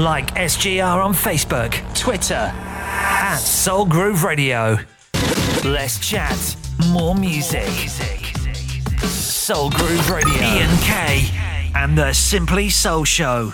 Like SGR on Facebook, Twitter, at Soul Groove Radio. Less chat, more music. Soul Groove Radio. Ian K. and the Simply Soul Show.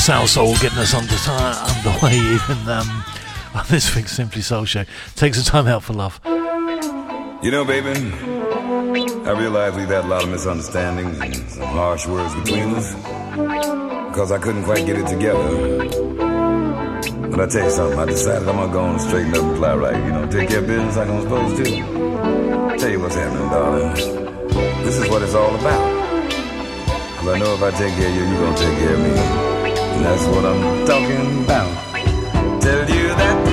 Salsoul getting us under, under underway even um, on this week's Simply Soul show. Take some time out for love. You know, baby, I realize we've had a lot of misunderstandings and some harsh words between us because I couldn't quite get it together. But I tell you something, I decided I'm gonna go on and straighten up and fly right. You know, take care of business like I'm supposed to. Tell you what's happening, darling. This is what it's all about. Cause I know if I take care of you, you're gonna take care of me. That's what I'm talking about. Tell you that.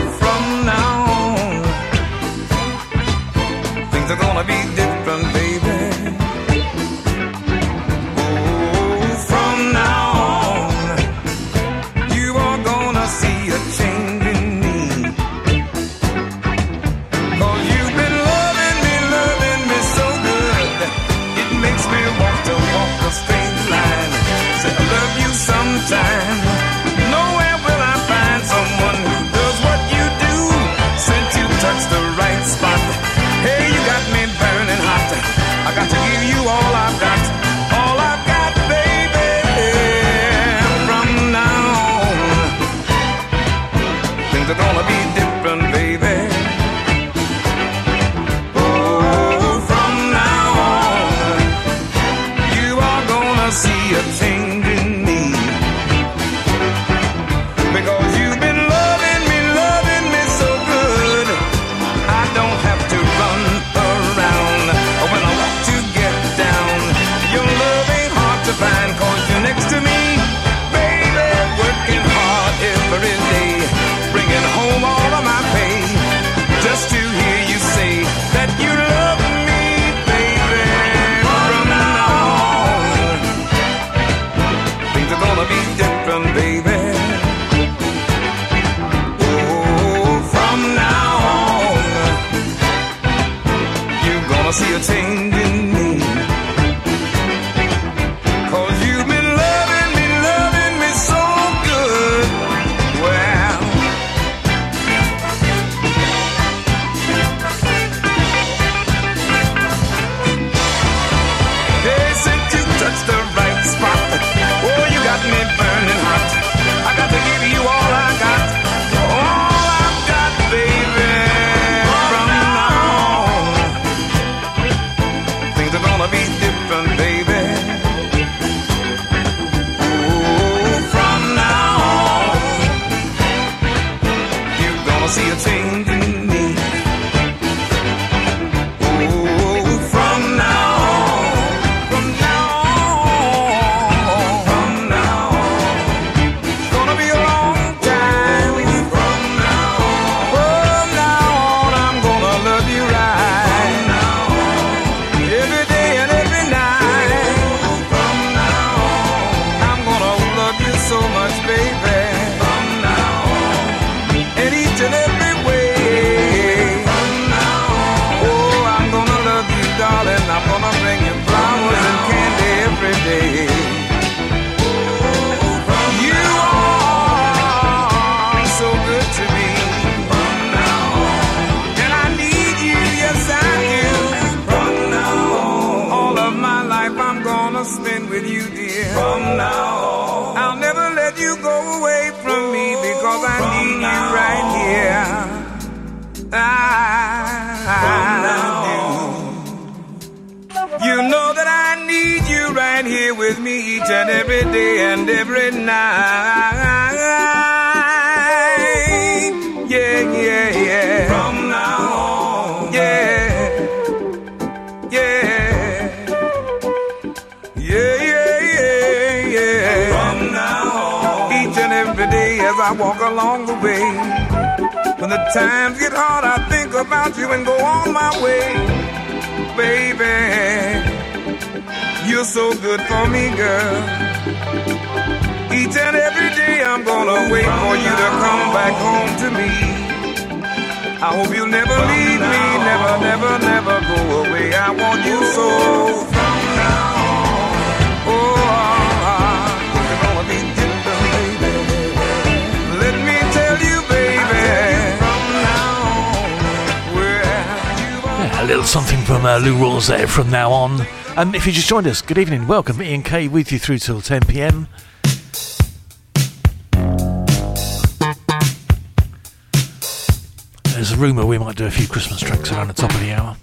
Um, if you just joined us, good evening, welcome. Ian K with you through till 10 pm. There's a rumour we might do a few Christmas tracks around the top of the hour.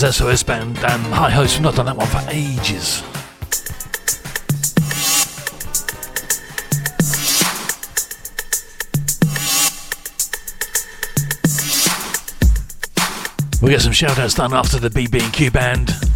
Is SOS Band and High Hopes. We've not done that one for ages. We'll get some shout outs done after the BB&Q band.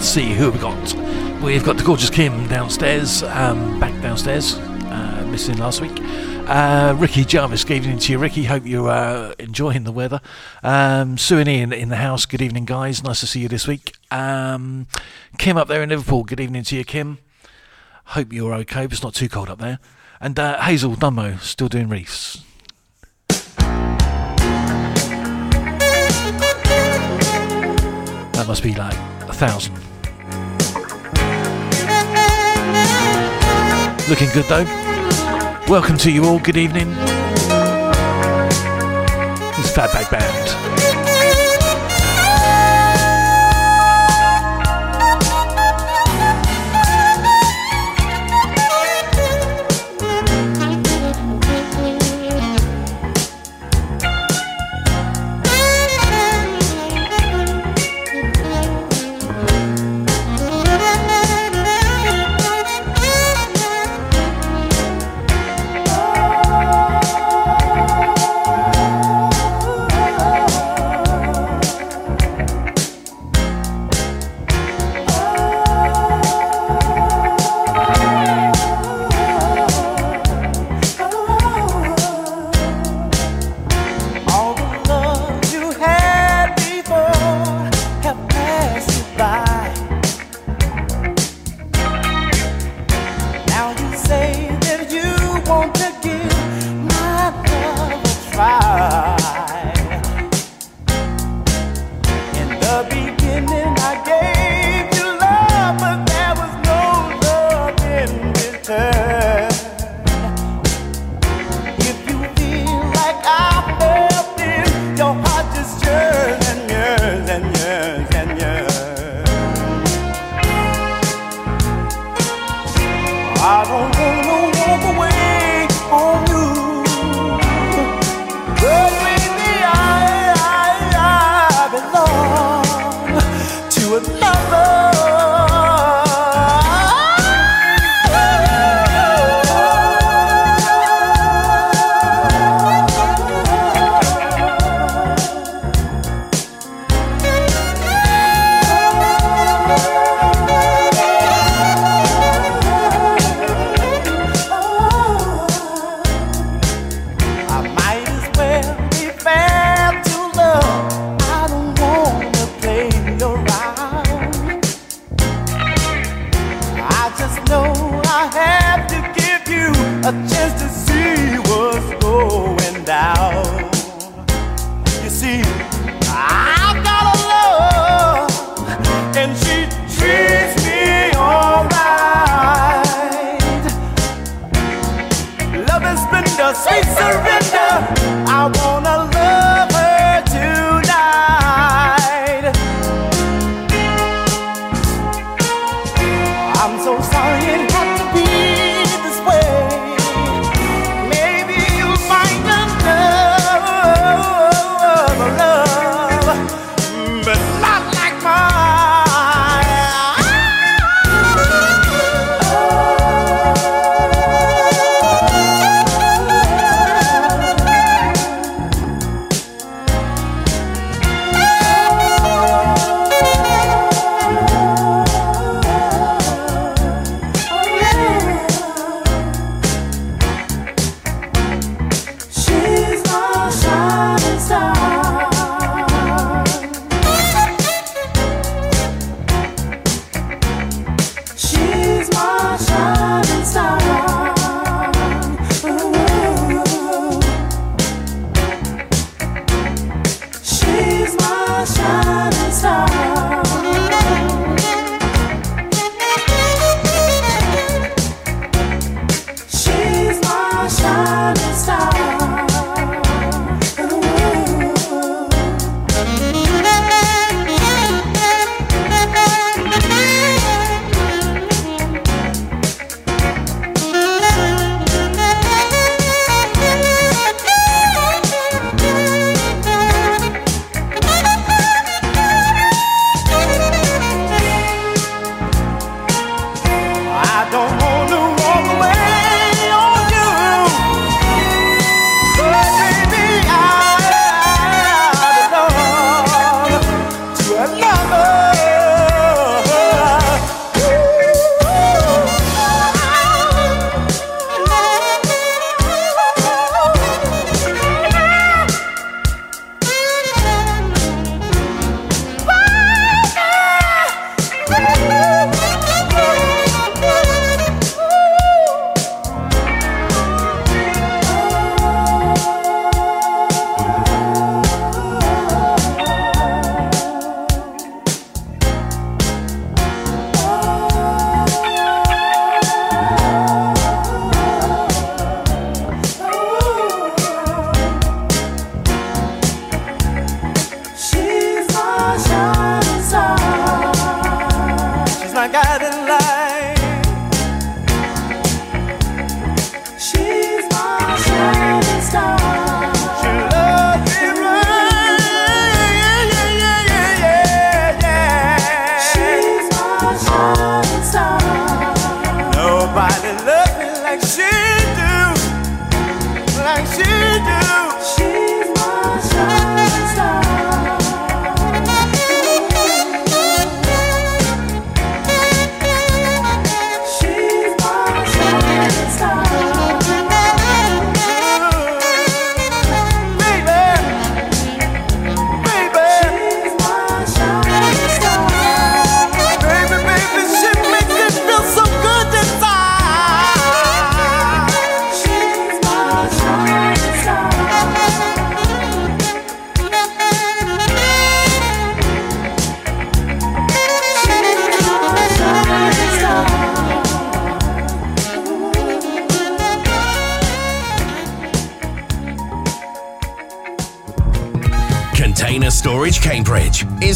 Let's see who we've got. We've got the gorgeous Kim downstairs, um, back downstairs, uh, missing last week. Uh, Ricky Jarvis, good evening to you, Ricky. Hope you're uh, enjoying the weather. Um, Sue and Ian in the house, good evening, guys. Nice to see you this week. Um, Kim up there in Liverpool, good evening to you, Kim. Hope you're okay, but it's not too cold up there. And uh, Hazel Dunmo, still doing reefs. That must be like a thousand. Looking good though. Welcome to you all. Good evening. Is Fatback Band.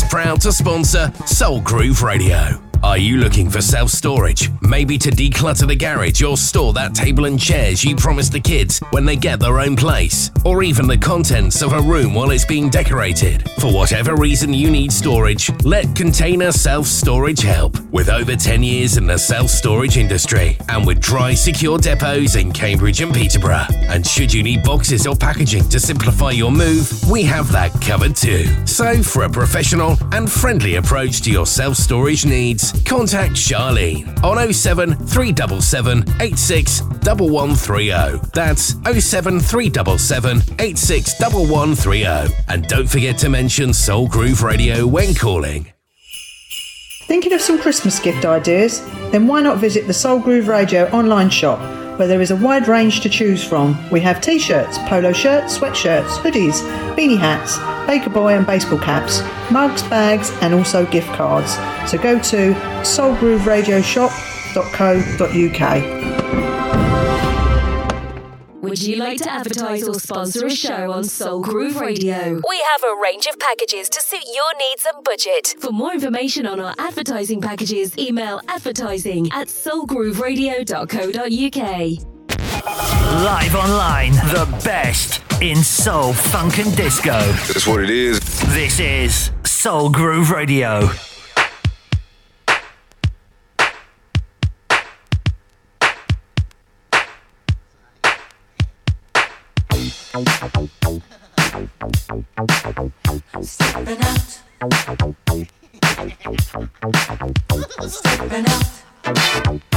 Proud to sponsor Soul Groove Radio. Are you looking for self storage? Maybe to declutter the garage or store that table and chairs you promised the kids when they get their own place? Or even the contents of a room while it's being decorated? For whatever reason you need storage, let Container Self Storage help. With over 10 years in the self storage industry and with dry, secure depots in Cambridge and Peterborough. And should you need boxes or packaging to simplify your move, we have that covered too. So, for a professional and friendly approach to your self storage needs, contact Charlene on 07 377 86 1130. That's 07 377 86 1130. And don't forget to mention Soul Groove Radio when calling. Thinking of some Christmas gift ideas? Then why not visit the Soul Groove Radio online shop, where there is a wide range to choose from. We have t shirts, polo shirts, sweatshirts, hoodies, beanie hats, Baker Boy and baseball caps, mugs, bags, and also gift cards. So go to soulgrooveradioshop.co.uk. Would you like to advertise or sponsor a show on Soul Groove Radio? We have a range of packages to suit your needs and budget. For more information on our advertising packages, email advertising at soulgrooveradio.co.uk. Live online, the best in soul, funk, and disco. That's what it is. This is Soul Groove Radio. Stepping out. Stepping out.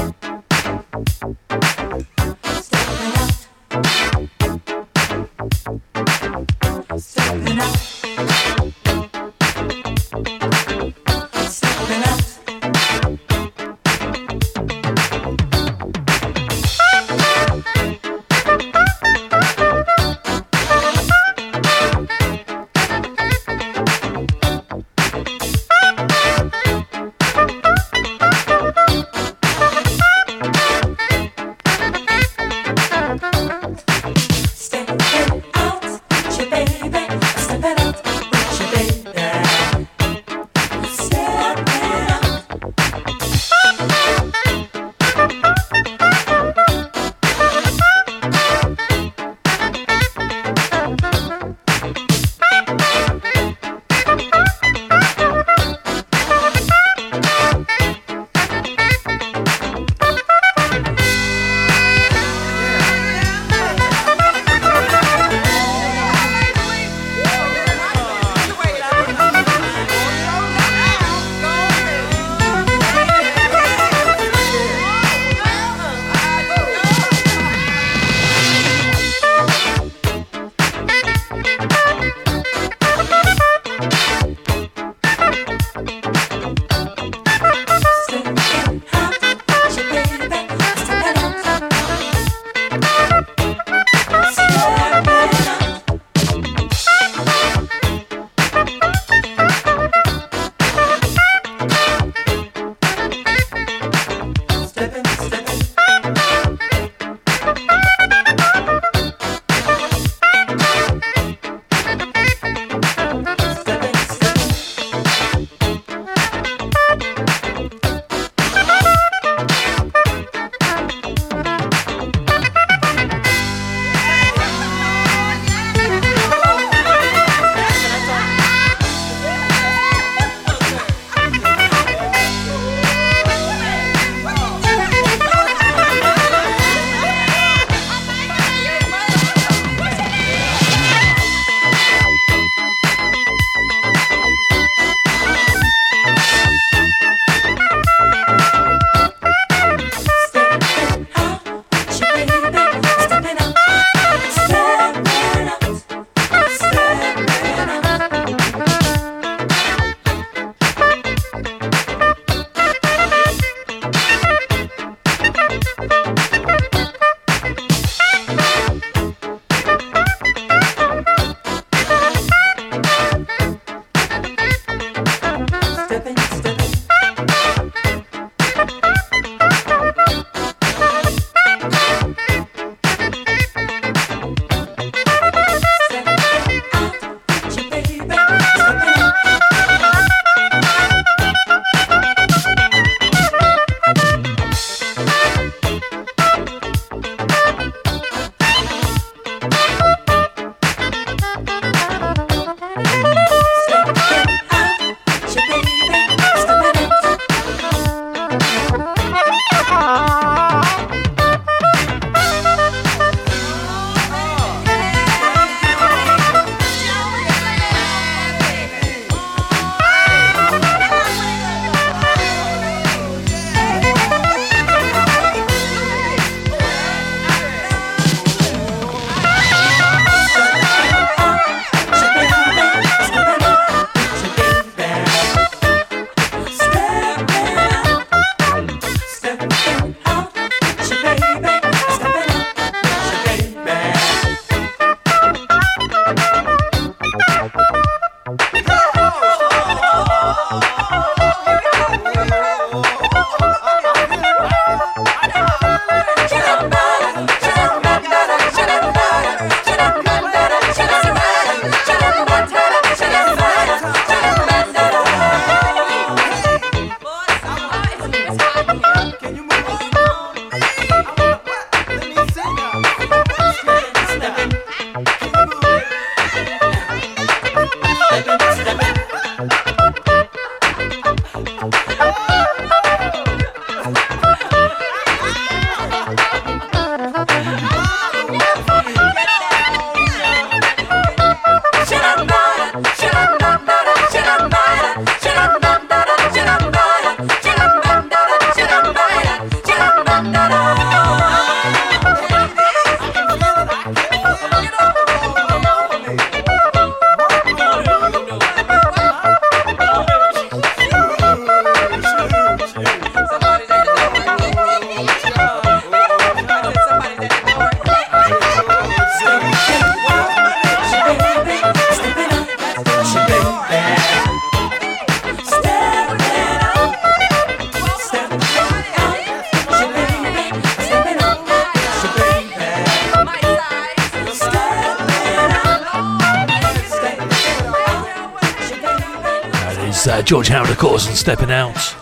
George Howard, of course, and stepping out.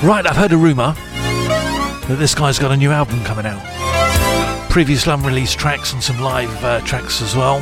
Right, I've heard a rumour that this guy's got a new album coming out. Previously unreleased tracks and some live uh, tracks as well.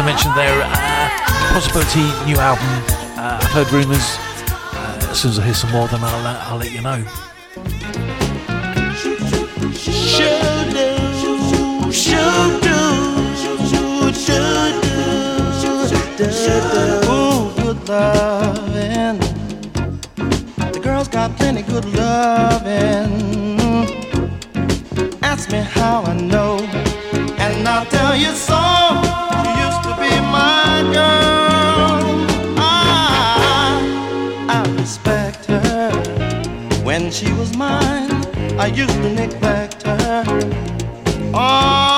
I mentioned there, uh, possibility new album. Uh, I've heard rumours. Uh, as soon as I hear some more, then I'll, uh, I'll let you know. Good loving. The girls got plenty good loving. Ask me how I know, and I'll tell you so. She was mine. I used to neglect her. Oh,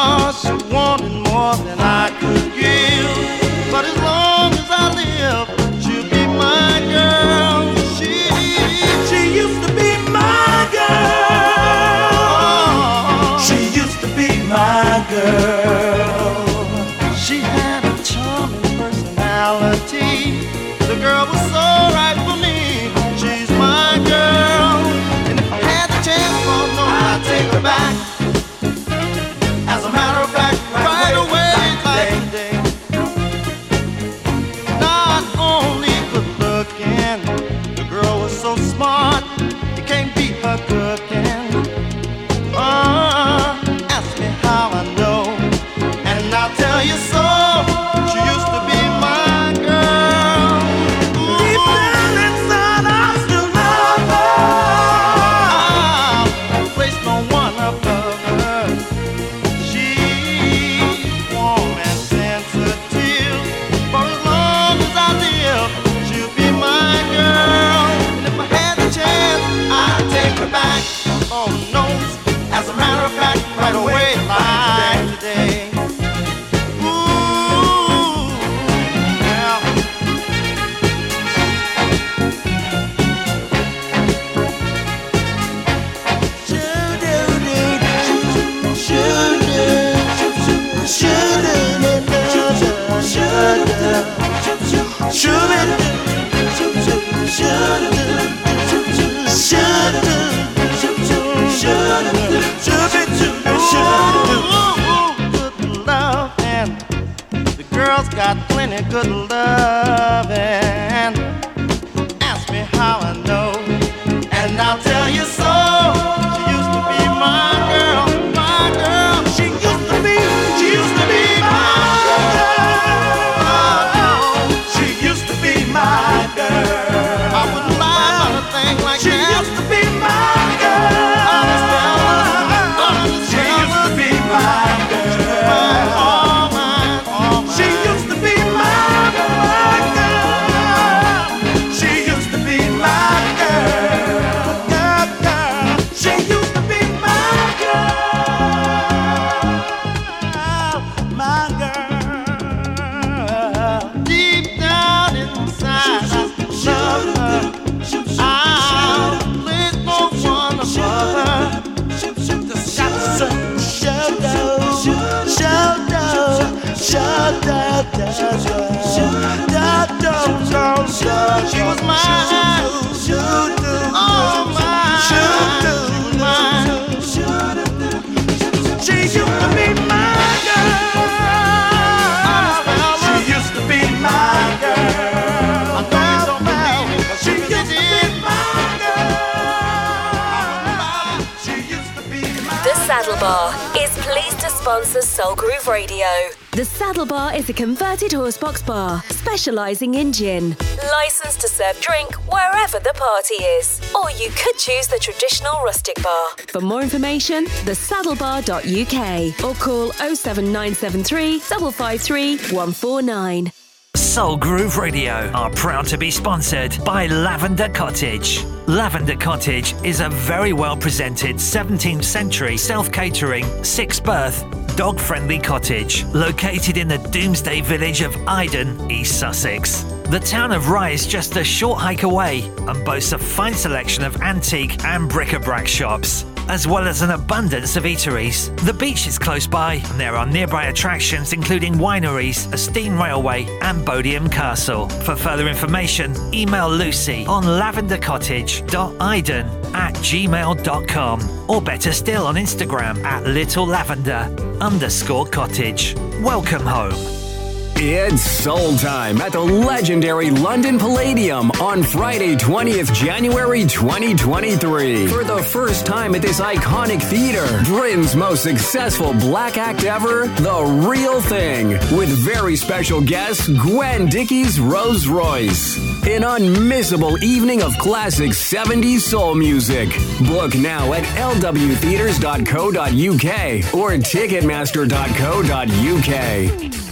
pleased to sponsor Soul Groove Radio. The Saddle Bar is a converted horsebox bar specialising in gin. Licensed to serve drink wherever the party is. Or you could choose the traditional rustic bar. For more information, thesaddlebar.uk or call 07973 553 149. Soul Groove Radio are proud to be sponsored by Lavender Cottage. Lavender Cottage is a very well presented 17th century self catering, six berth, dog friendly cottage located in the Domesday village of Iden, East Sussex. The town of Rye is just a short hike away and boasts a fine selection of antique and bric-a-brac shops, as well as an abundance of eateries. The beach is close by, and there are nearby attractions including wineries, a steam railway, and Bodiam Castle. For further information, email Lucy on lavendercottage.iden at gmail.com or better still on Instagram at Little Lavender. underscore cottage. Welcome home. It's soul time at the legendary London Palladium on Friday, 20th January 2023. For the first time at this iconic theater, Britain's most successful black act ever, The Real Thing, with very special guest Gwen Dickey's Rose Royce. An unmissable evening of classic 70s soul music. Book now at lwtheaters.co.uk or ticketmaster.co.uk.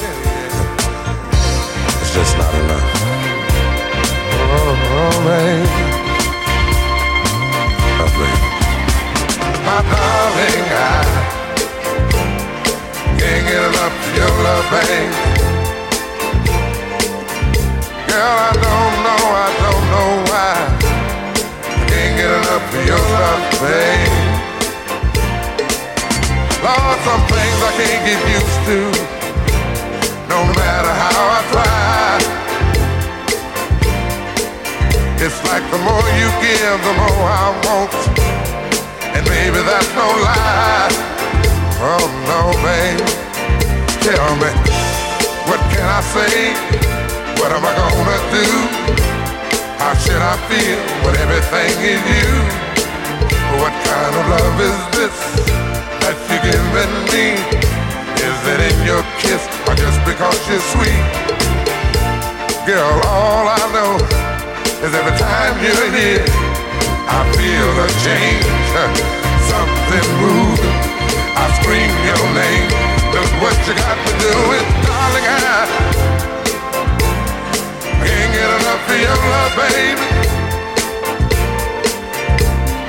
Just not enough. Oh, baby. Oh, baby. My darling, I can't get enough of your love, babe. Girl, I don't know, I don't know why. I can't get enough of your love, babe. Lord, some things I can't get used to no matter how I try. It's like the more you give, the more I want. And maybe that's no lie. Oh no, babe. Tell me, what can I say? What am I gonna do? How should I feel when everything is you? What kind of love is this that you're giving me? It in your kiss or just because you're sweet? Girl, all I know is every time you're here, I feel a change, something moving. I scream your name. Look what you got to do it, darling. I can't get enough of your love, baby.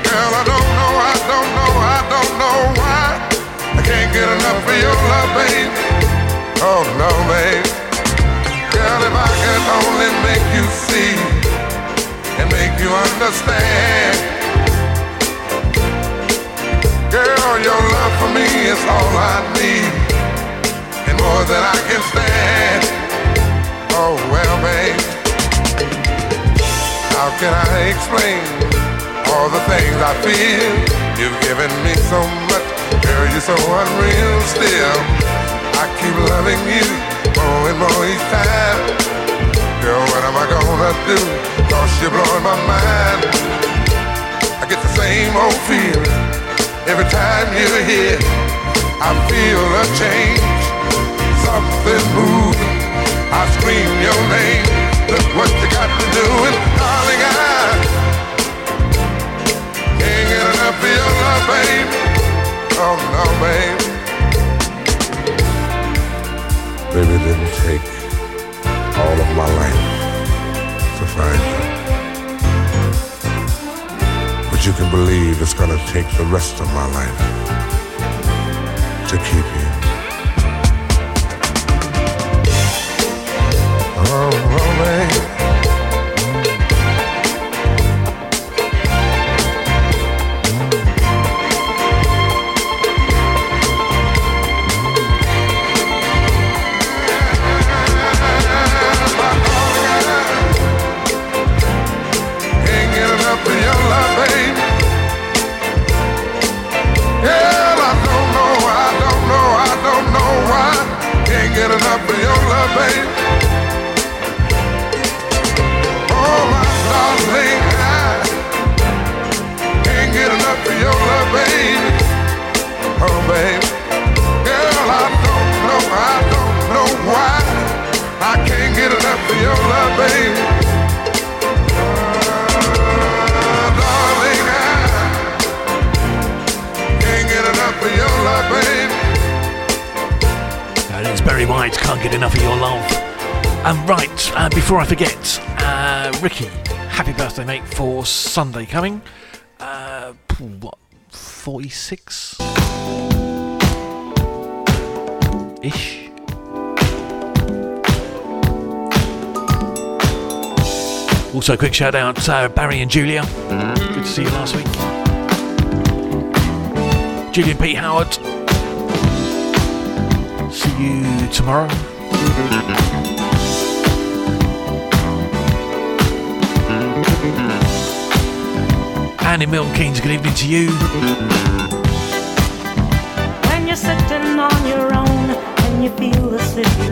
Girl, I don't know, I don't know, I don't know why. Can't get enough of your love, baby. Oh no, babe. Girl, if I could only make you see and make you understand. Girl, your love for me is all I need and more than I can stand. Oh well, babe. How can I explain all the things I feel? You've given me so much, girl, you're so unreal still. I keep loving you more and more each time. Girl, what am I gonna do? Cause you're blowing my mind. I get the same old feeling every time you're here. I feel a change, something moving. I scream your name. Look what you got to do, and darling, I can't get enough of your love, baby. Oh no, baby. Baby, it didn't take all of my life to find you. But you can believe it's gonna take the rest of my life to keep before I forget, uh, Ricky, happy birthday, mate, for Sunday coming. Uh, what, 46? Ish. Also, quick shout out to uh, Barry and Julia. Mm-hmm. Good to see you last week. Julian Pete Howard. See you tomorrow. Mm-hmm. Annie Milton Keynes, good evening to you. When you're sitting on your own and you feel the city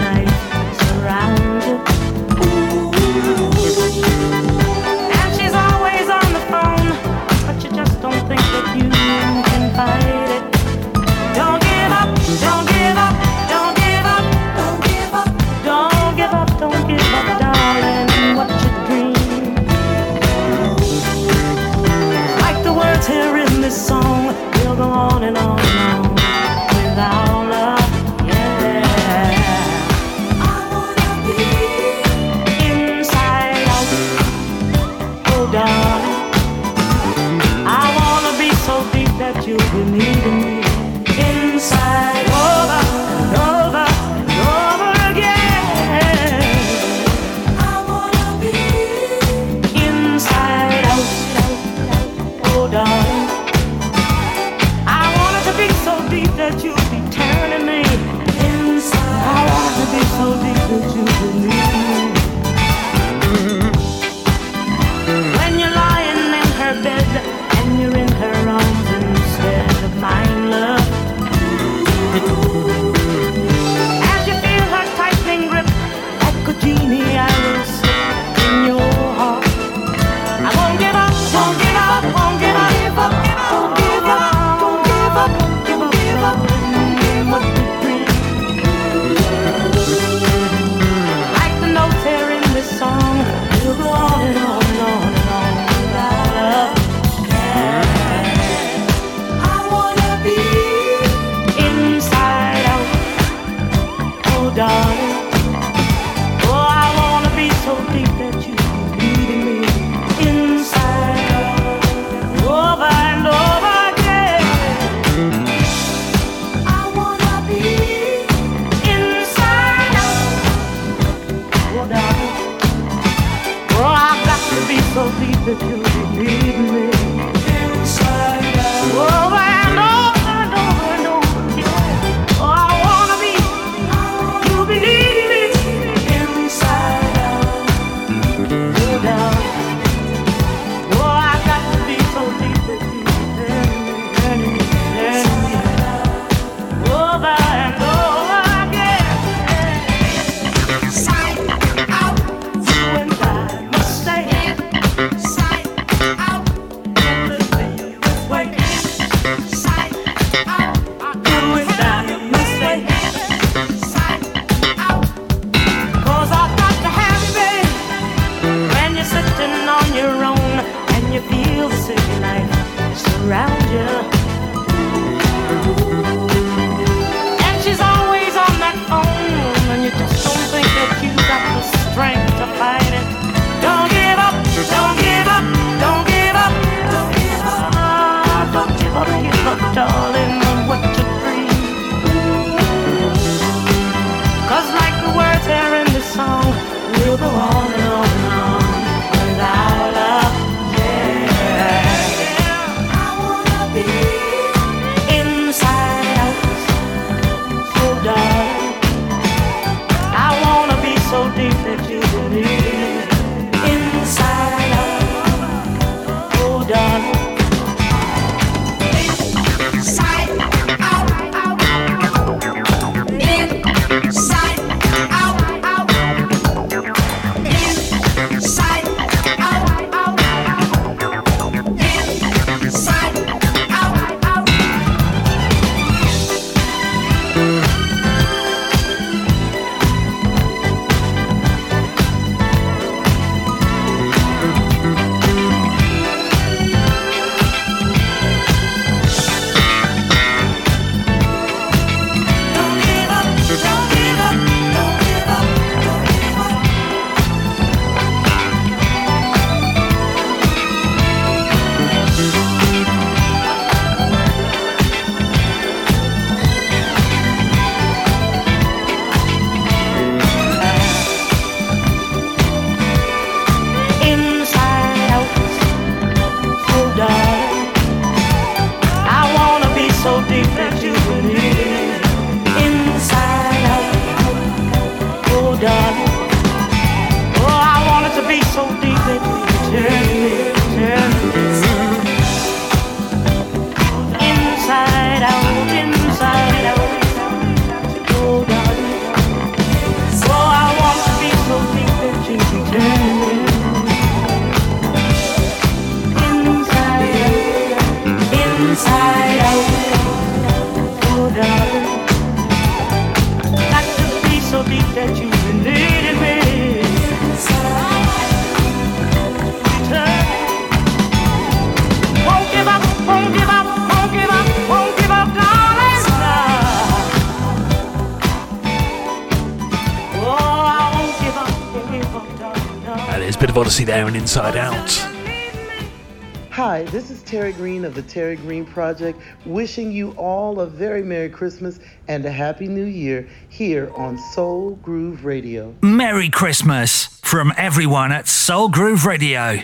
wishing you all a very Merry Christmas and a Happy New Year here on Soul Groove Radio. Merry Christmas from everyone at Soul Groove Radio.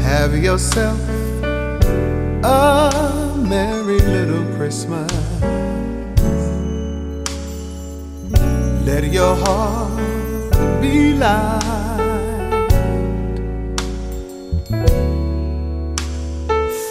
Have yourself a merry little Christmas. Let your heart be light.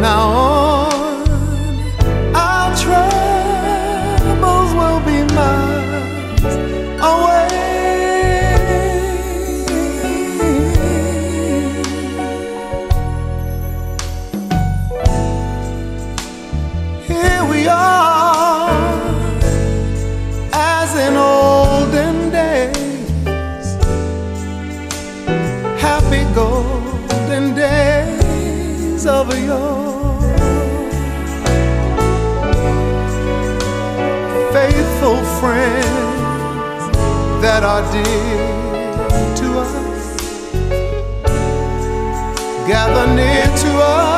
Now. on, friends that are dear to us, gather near to us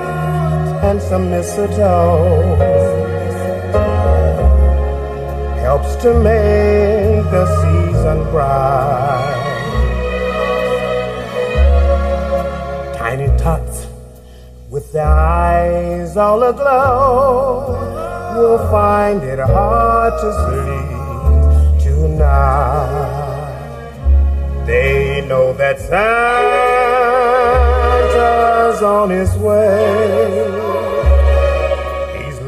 and some mistletoe helps to make the season bright. Tiny tots with their eyes all aglow will find it hard to sleep tonight. They know that Santa's on his way.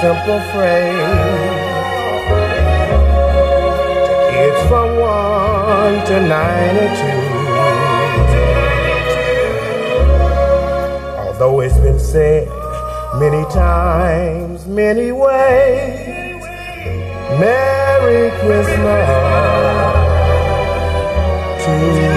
Simple phrase to kids from 1 to 92. Although it's been said many times, many ways, Merry Christmas to you.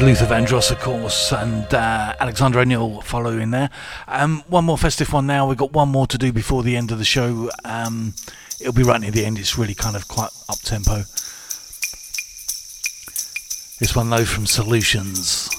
Luther Vandross, of course, and uh, Alexander O'Neal following there. Um, one more festive one now. We've got one more to do before the end of the show. Um, it'll be right near the end. It's really kind of quite up tempo. This one, though, from Soulutions.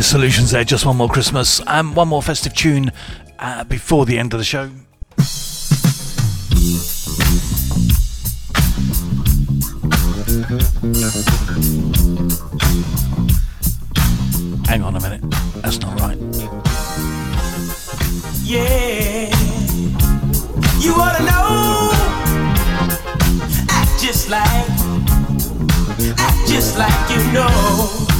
His Soulutions there, just one more Christmas. and one more festive tune uh, before the end of the show. Hang on a minute, that's not right. Yeah, you ought to know. Act just like, act just like you know.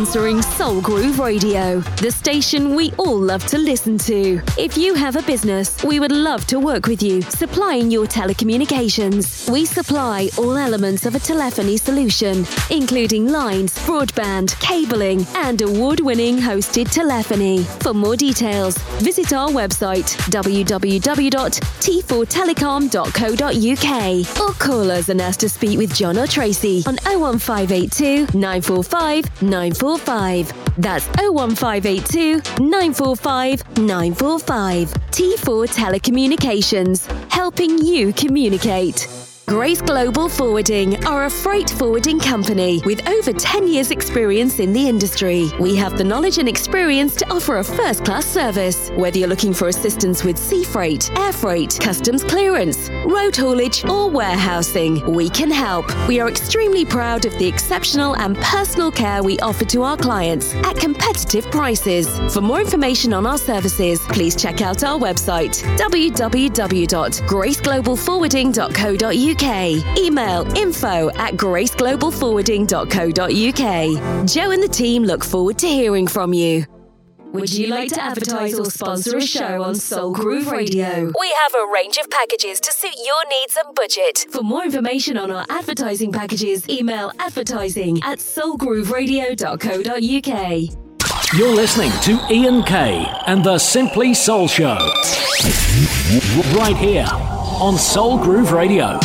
sponsoring Soul Groove Radio, the station we all love to listen to. If you have a business, we would love to work with you, supplying your telecommunications. We supply all elements of a telephony solution, including lines, broadband, cabling, and award winning hosted telephony. For more details, visit our website www.t4telecom.co.uk or call us and ask to speak with John or Tracy on 01582 945 945. That's 01582 945 945. T4 Telecommunications, helping you communicate. Grace Global Forwarding are a freight forwarding company with over 10 years' experience in the industry. We have the knowledge and experience to offer a first class service. Whether you're looking for assistance with sea freight, air freight, customs clearance, road haulage, or warehousing, we can help. We are extremely proud of the exceptional and personal care we offer to our clients at competitive prices. For more information on our services, please check out our website www.graceglobalforwarding.co.uk. Email info at graceglobalforwarding.co.uk. Joe and the team look forward to hearing from you. Would you like to advertise or sponsor a show on Soul Groove Radio? We have a range of packages to suit your needs and budget. For more information on our advertising packages, email advertising at soulgrooveradio.co.uk. You're listening to Ian K and the Simply Soul Show. Right here on Soul Groove Radio.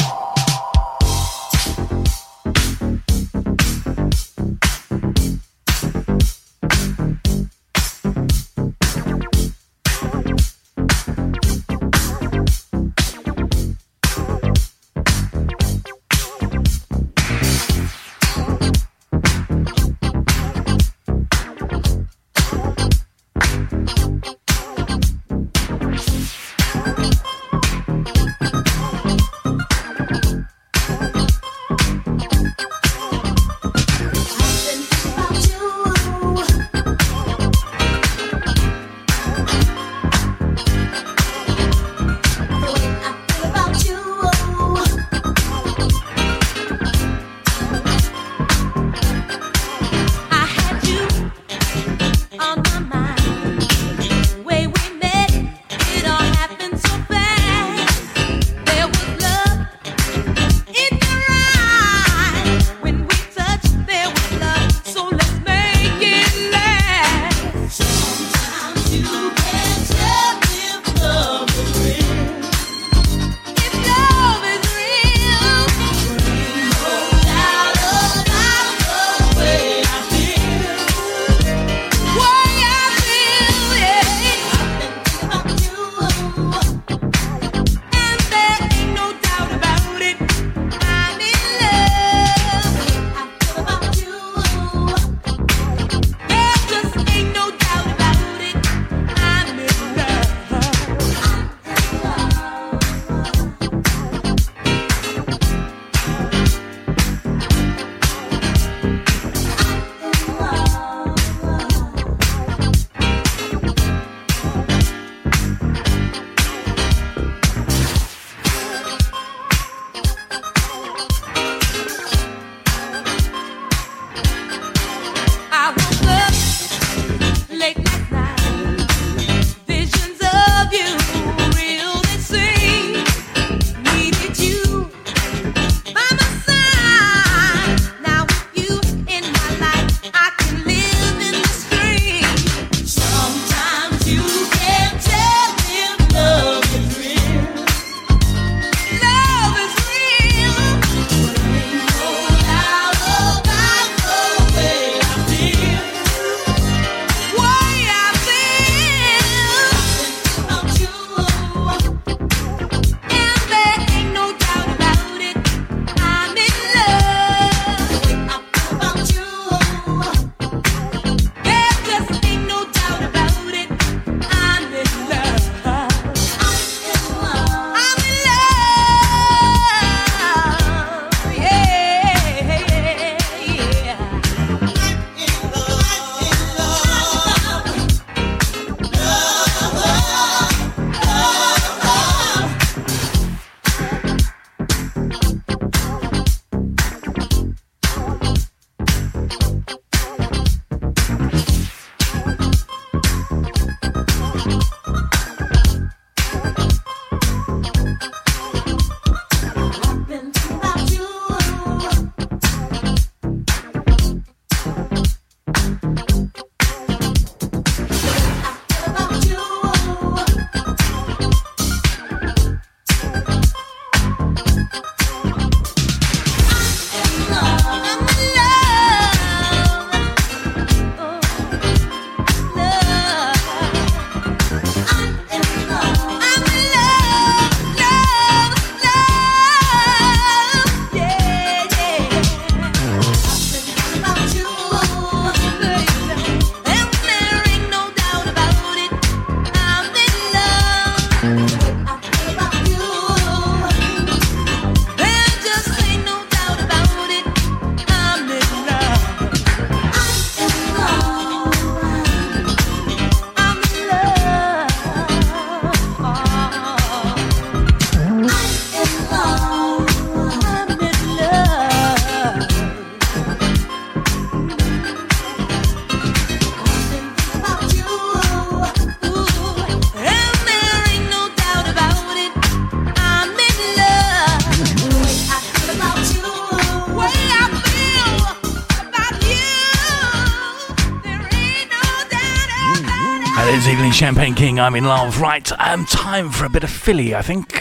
Champagne King. I'm in love. Right, um, time for a bit of Philly, I think.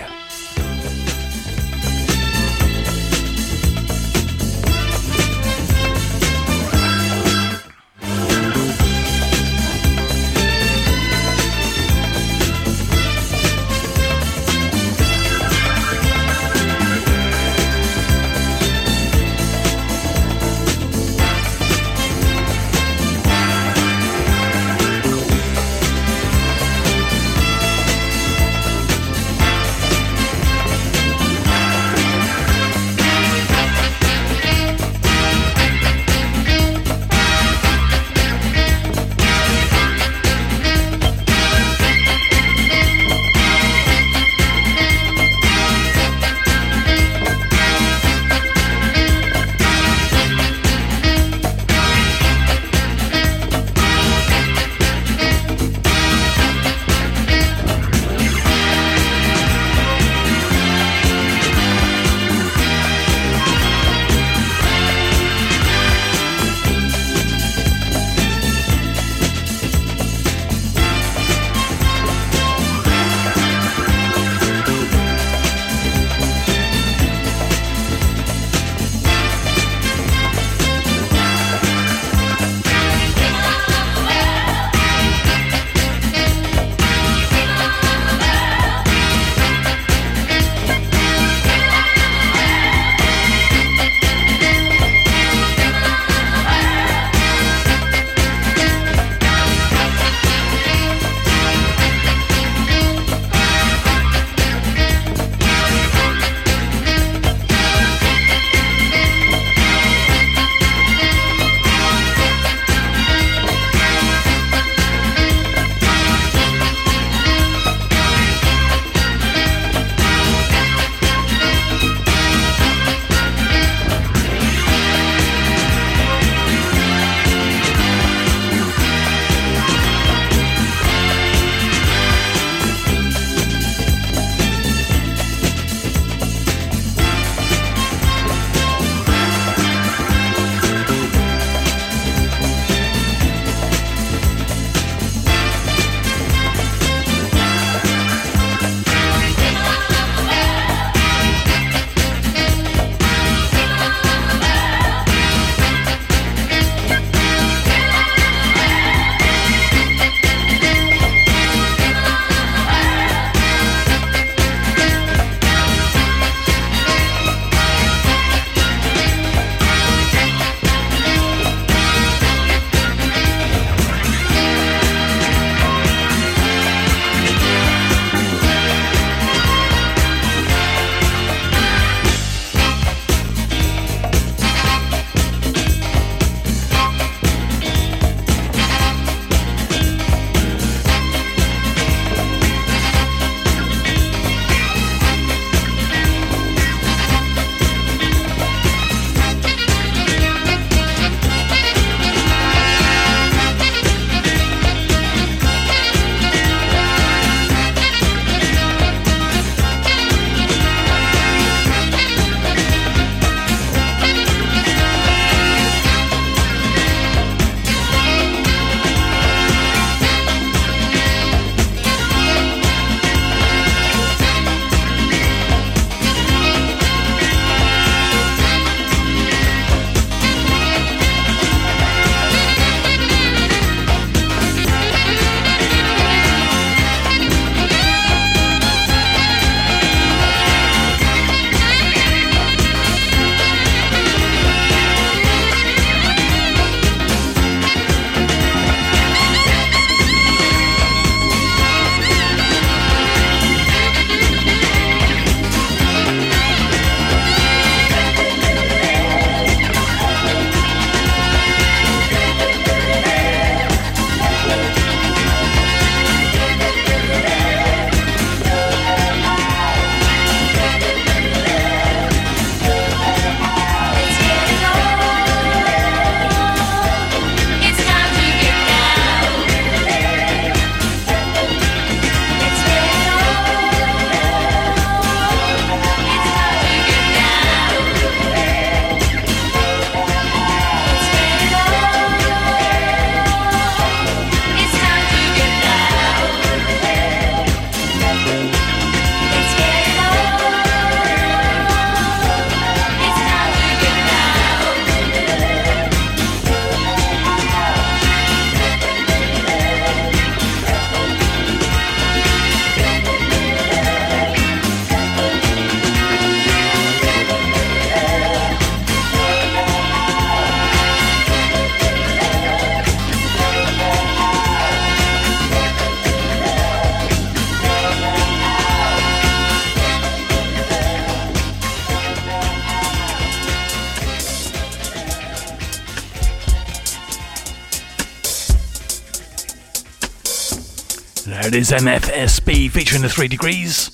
That is MFSB featuring the Three Degrees.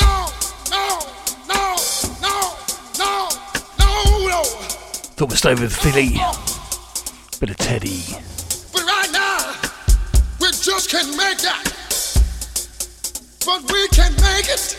No, no, no, no, no, no, no. Thought we'd stay with Philly. Bit of Teddy. But right now, we just can't make that. But we can make it.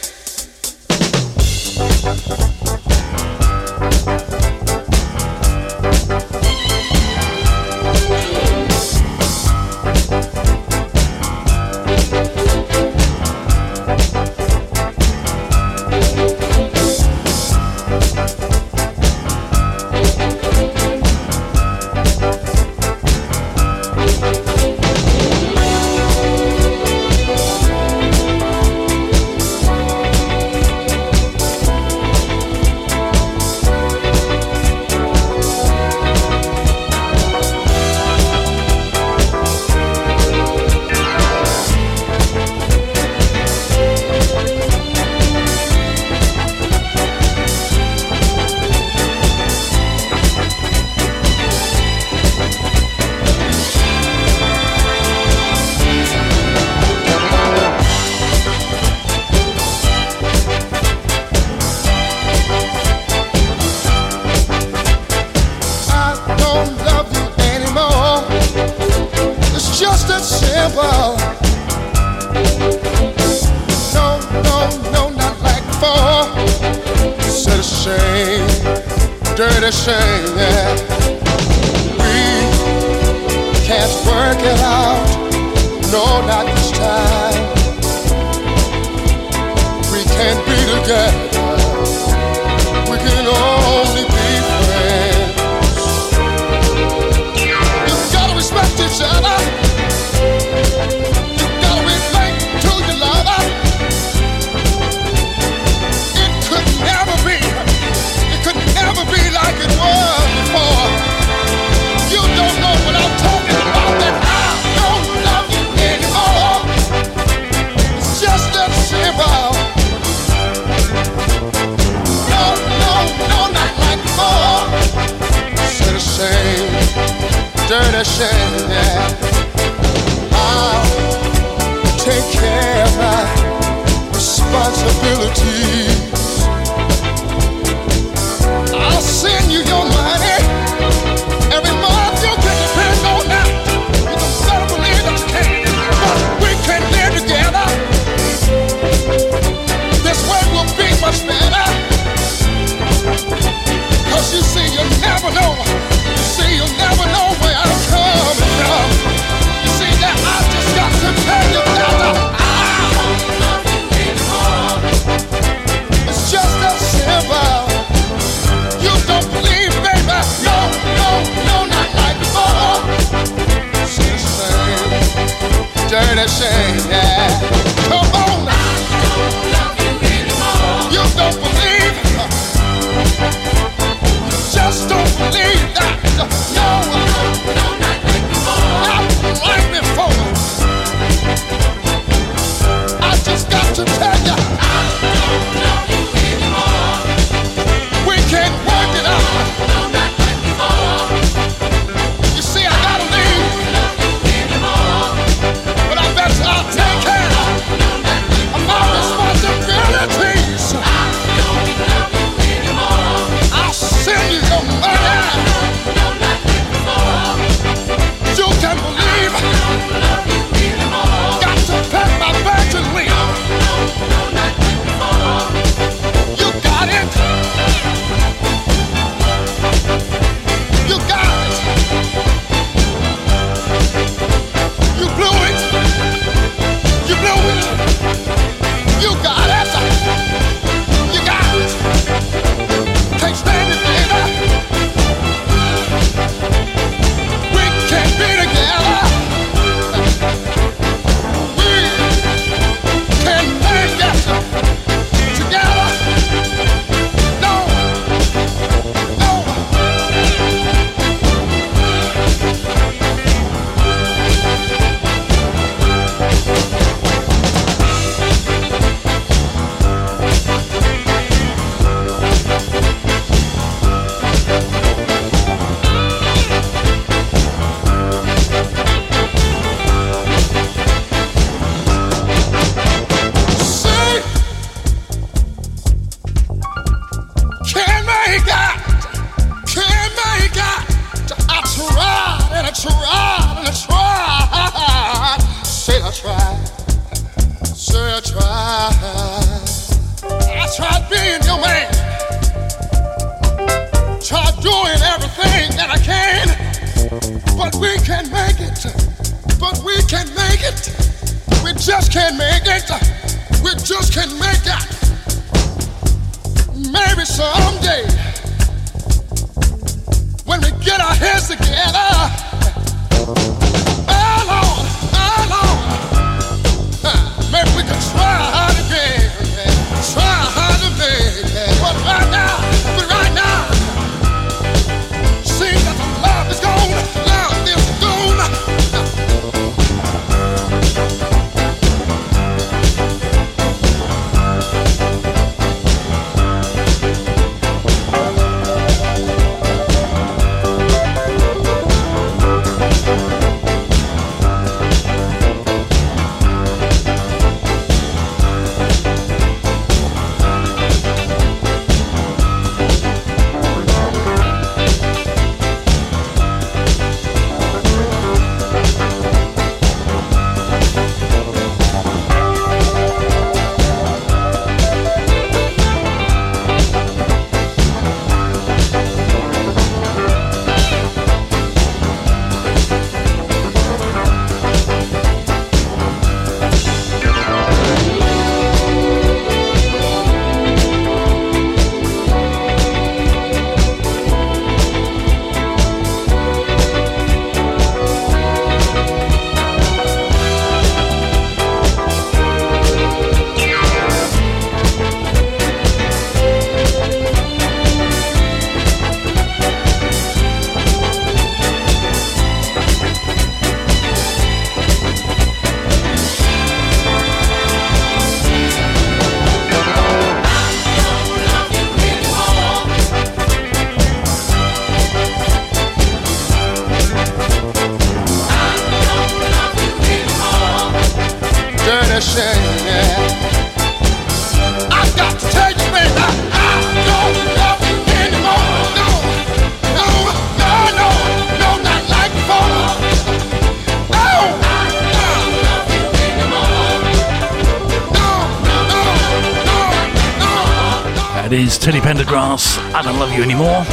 That is Teddy Pendergrass. I don't love you anymore.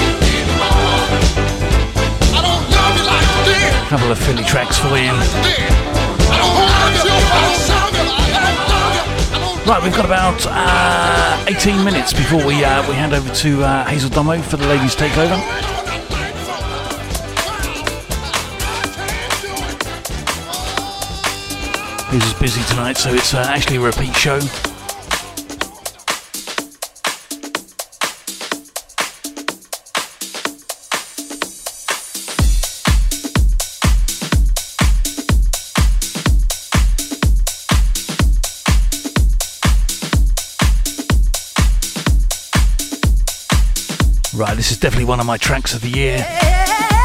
I don't love you like you did. couple of Philly tracks for you. Right, we've got about uh, 18 minutes before we uh, we hand over to uh, Hazel Domo for the ladies' takeover. Hazel's busy tonight, so it's uh, actually a repeat show. Definitely one of my tracks of the year.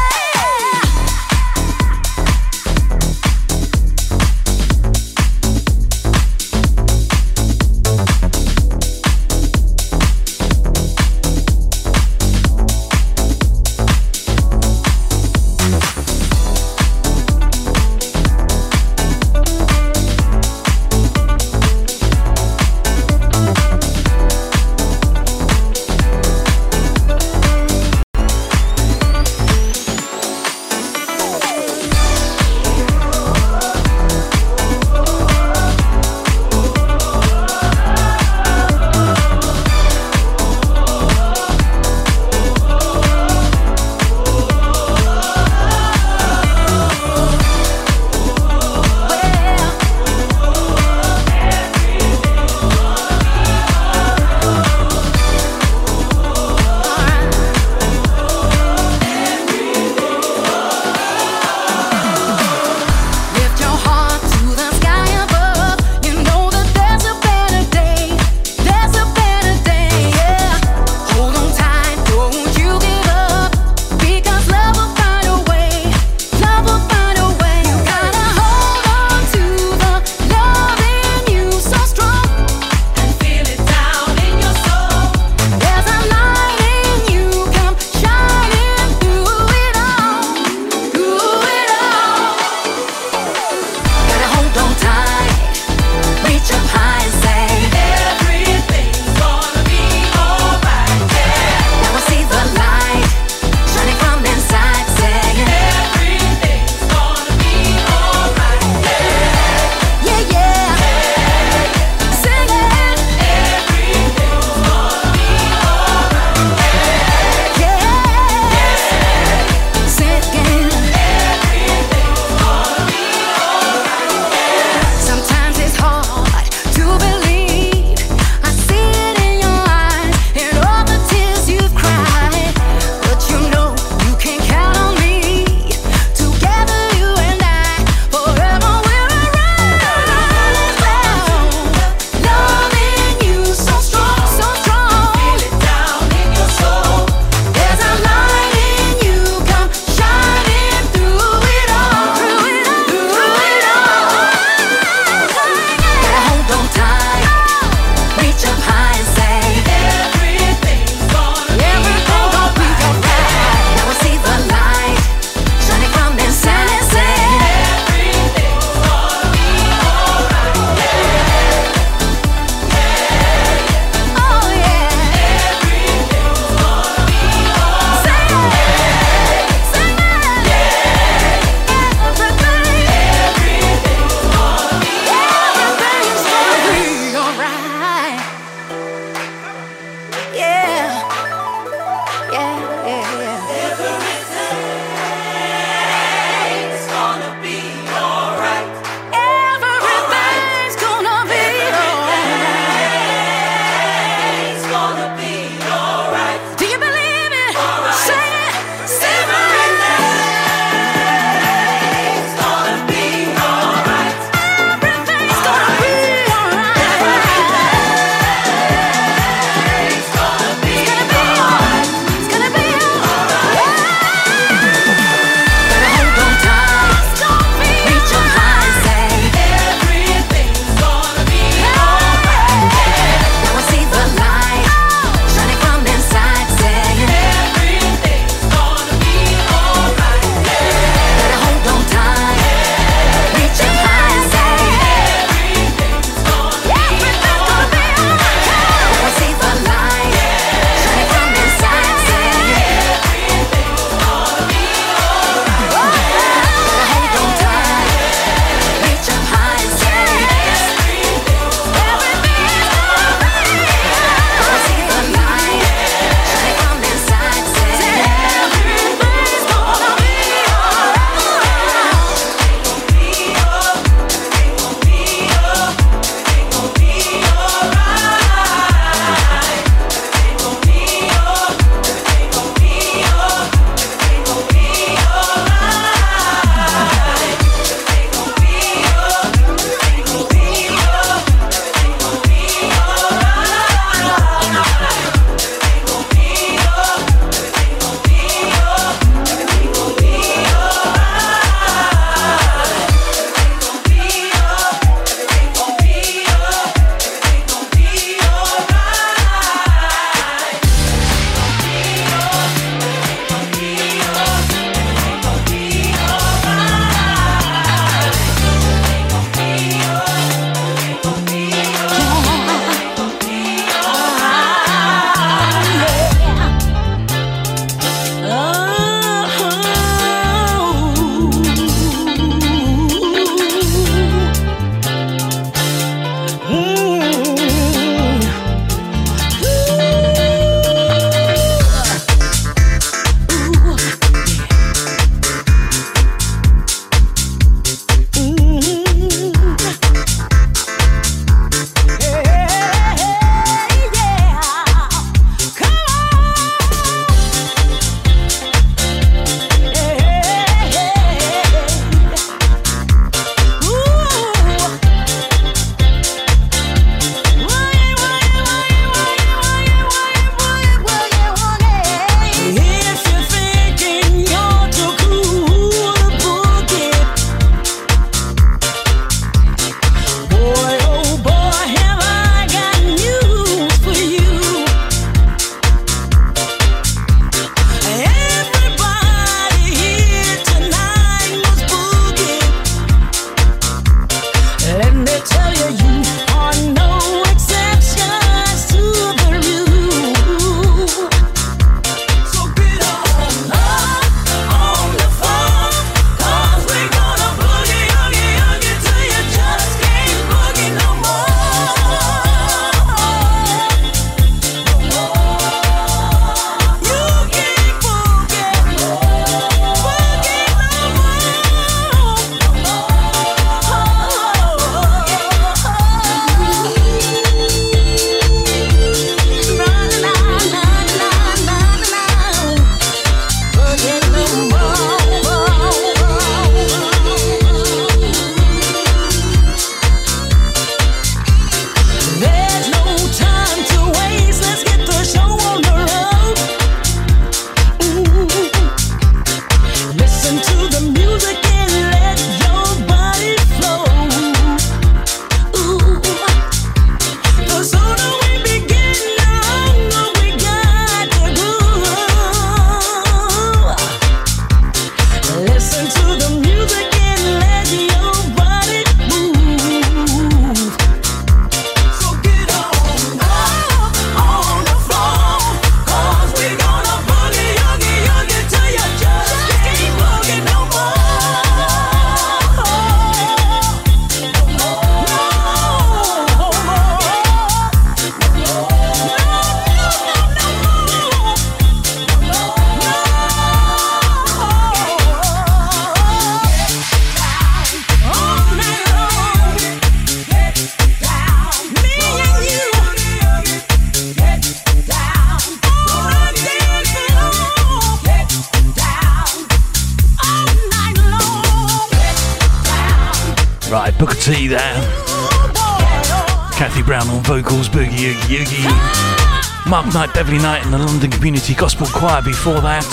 Beverly Knight, and the London Community Gospel Choir before that.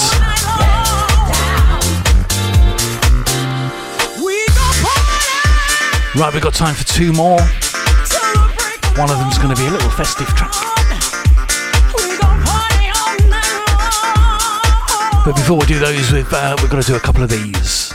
Right, we've got time for two more. One of them's going to be a little festive track. But before we do those, we've, uh, we've got to do a couple of these.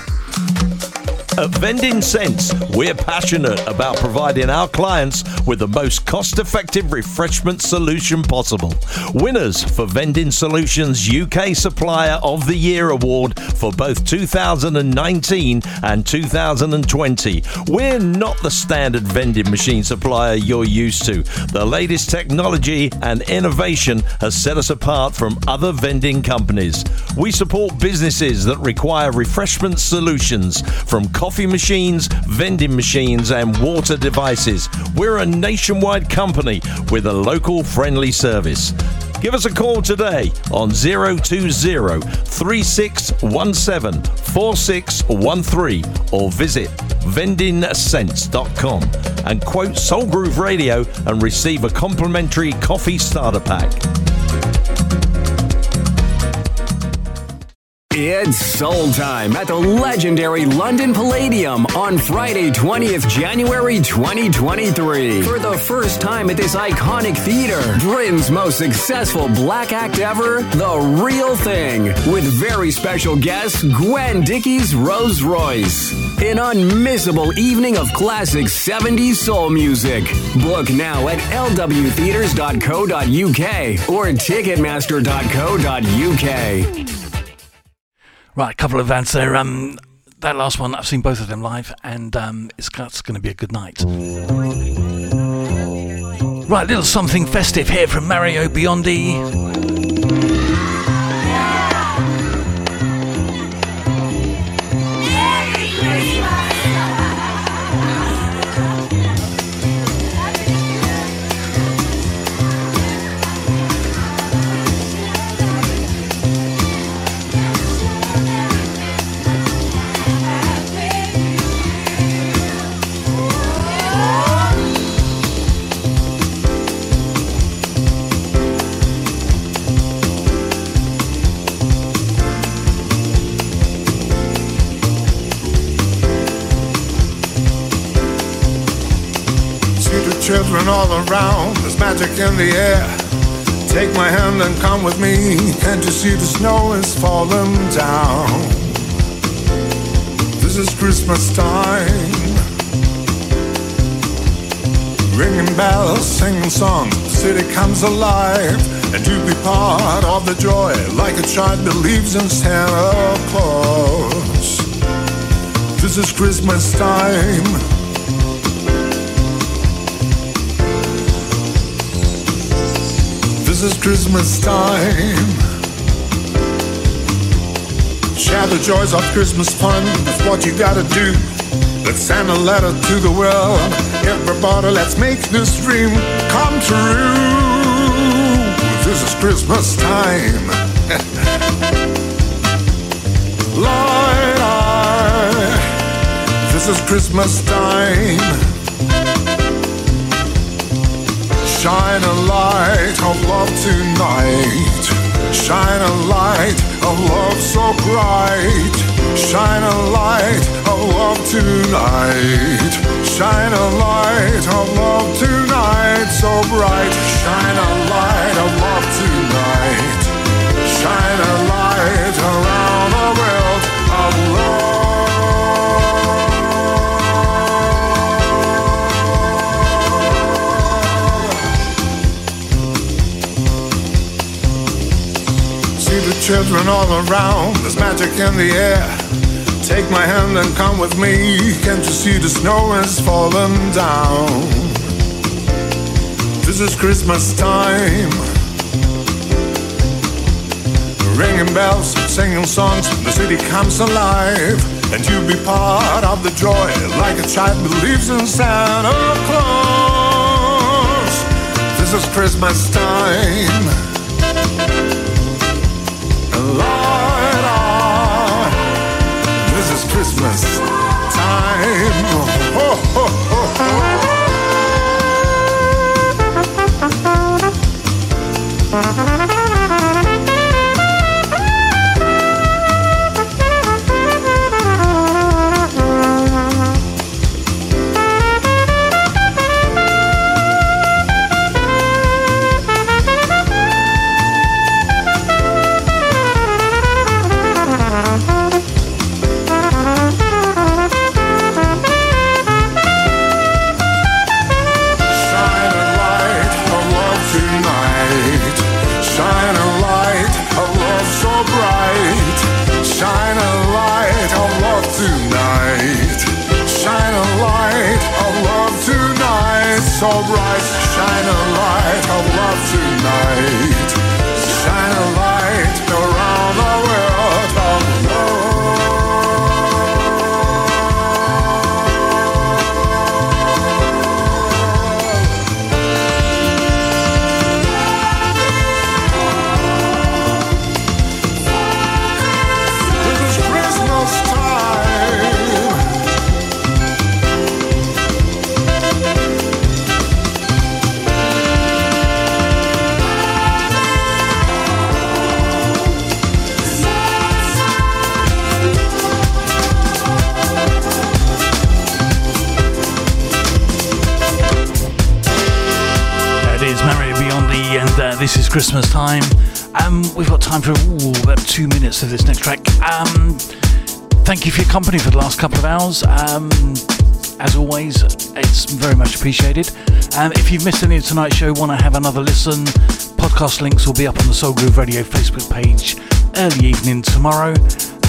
At Vending Sense, we're passionate about providing our clients with the most cost effective refreshment solution possible. Winners for Vending Solutions UK Supplier of the Year award for both 2019 and 2020. We're not the standard vending machine supplier you're used to. The latest technology and innovation has set us apart from other vending companies. We support businesses that require refreshment solutions from coffee machines, vending machines, and water devices. We're a nationwide company with a local friendly service. Give us a call today on 020 3617 4613 or visit vendingsense.com and quote Soul Groove Radio and receive a complimentary coffee starter pack. It's soul time at the legendary London Palladium on Friday, 20th January 2023. For the first time at this iconic theater, Britain's most successful black act ever, The Real Thing, with very special guest Gwen Dickey's Rose Royce. An unmissable evening of classic 70s soul music. Book now at lwtheaters.co.uk or ticketmaster.co.uk. Right, a couple of events there. Um, that last one, I've seen both of them live, and um, it's, it's going to be a good night. Right, little something festive here from Mario Biondi. All around, there's magic in the air. Take my hand and come with me. Can't you see the snow is falling down? This is Christmas time. Ringing bells, singing songs, the city comes alive. And you be part of the joy, like a child believes in Santa Claus. This is Christmas time. This is Christmas time. Share the joys of Christmas fun. That's what you gotta do. Let's send a letter to the world. Everybody, let's make this dream come true. This is Christmas time. Light eye. This is Christmas time. Shine a light of love tonight. Shine a light of love so bright. Shine a light of love tonight. Shine a light of love tonight so bright. Shine a light of love tonight. Shine a light around the world children all around, there's magic in the air. Take my hand and come with me. Can't you see the snow is falling down? This is Christmas time. Ringing bells, singing songs, the city comes alive. And you'll be part of the joy, like a child believes in Santa Claus. This is Christmas time. Christmas time. Ho, ho, ho, ho. You for your company for the last couple of hours. Um, as always, it's very much appreciated. Um, if you've missed any of tonight's show, want to have another listen, podcast links will be up on the Soul Groove Radio Facebook page early evening tomorrow.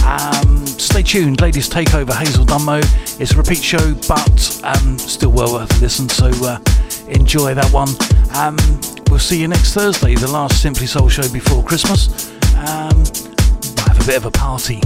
Um, stay tuned, ladies takeover Hazel Dunmo. It's a repeat show, but um, still well worth a listen. So uh, enjoy that one. Um, we'll see you next Thursday, the last Simply Soul show before Christmas. Um, have a bit of a party.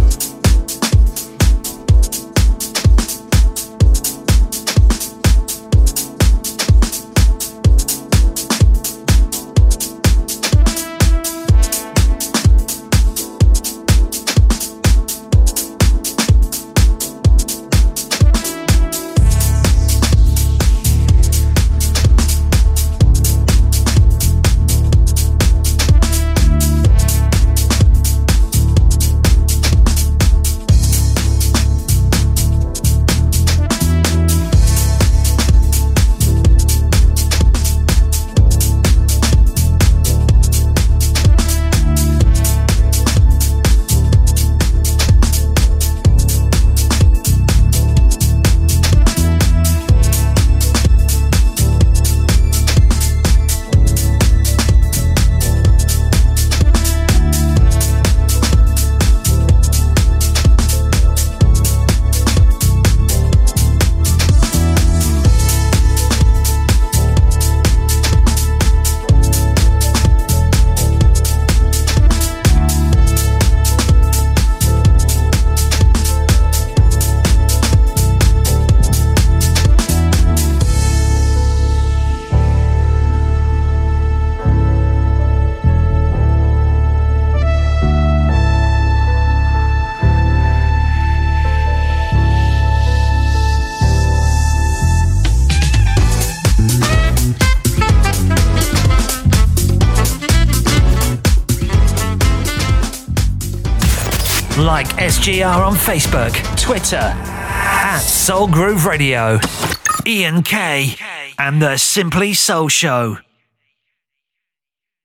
SGR on Facebook, Twitter, at Soul Groove Radio, Ian K, and the Simply Soul Show.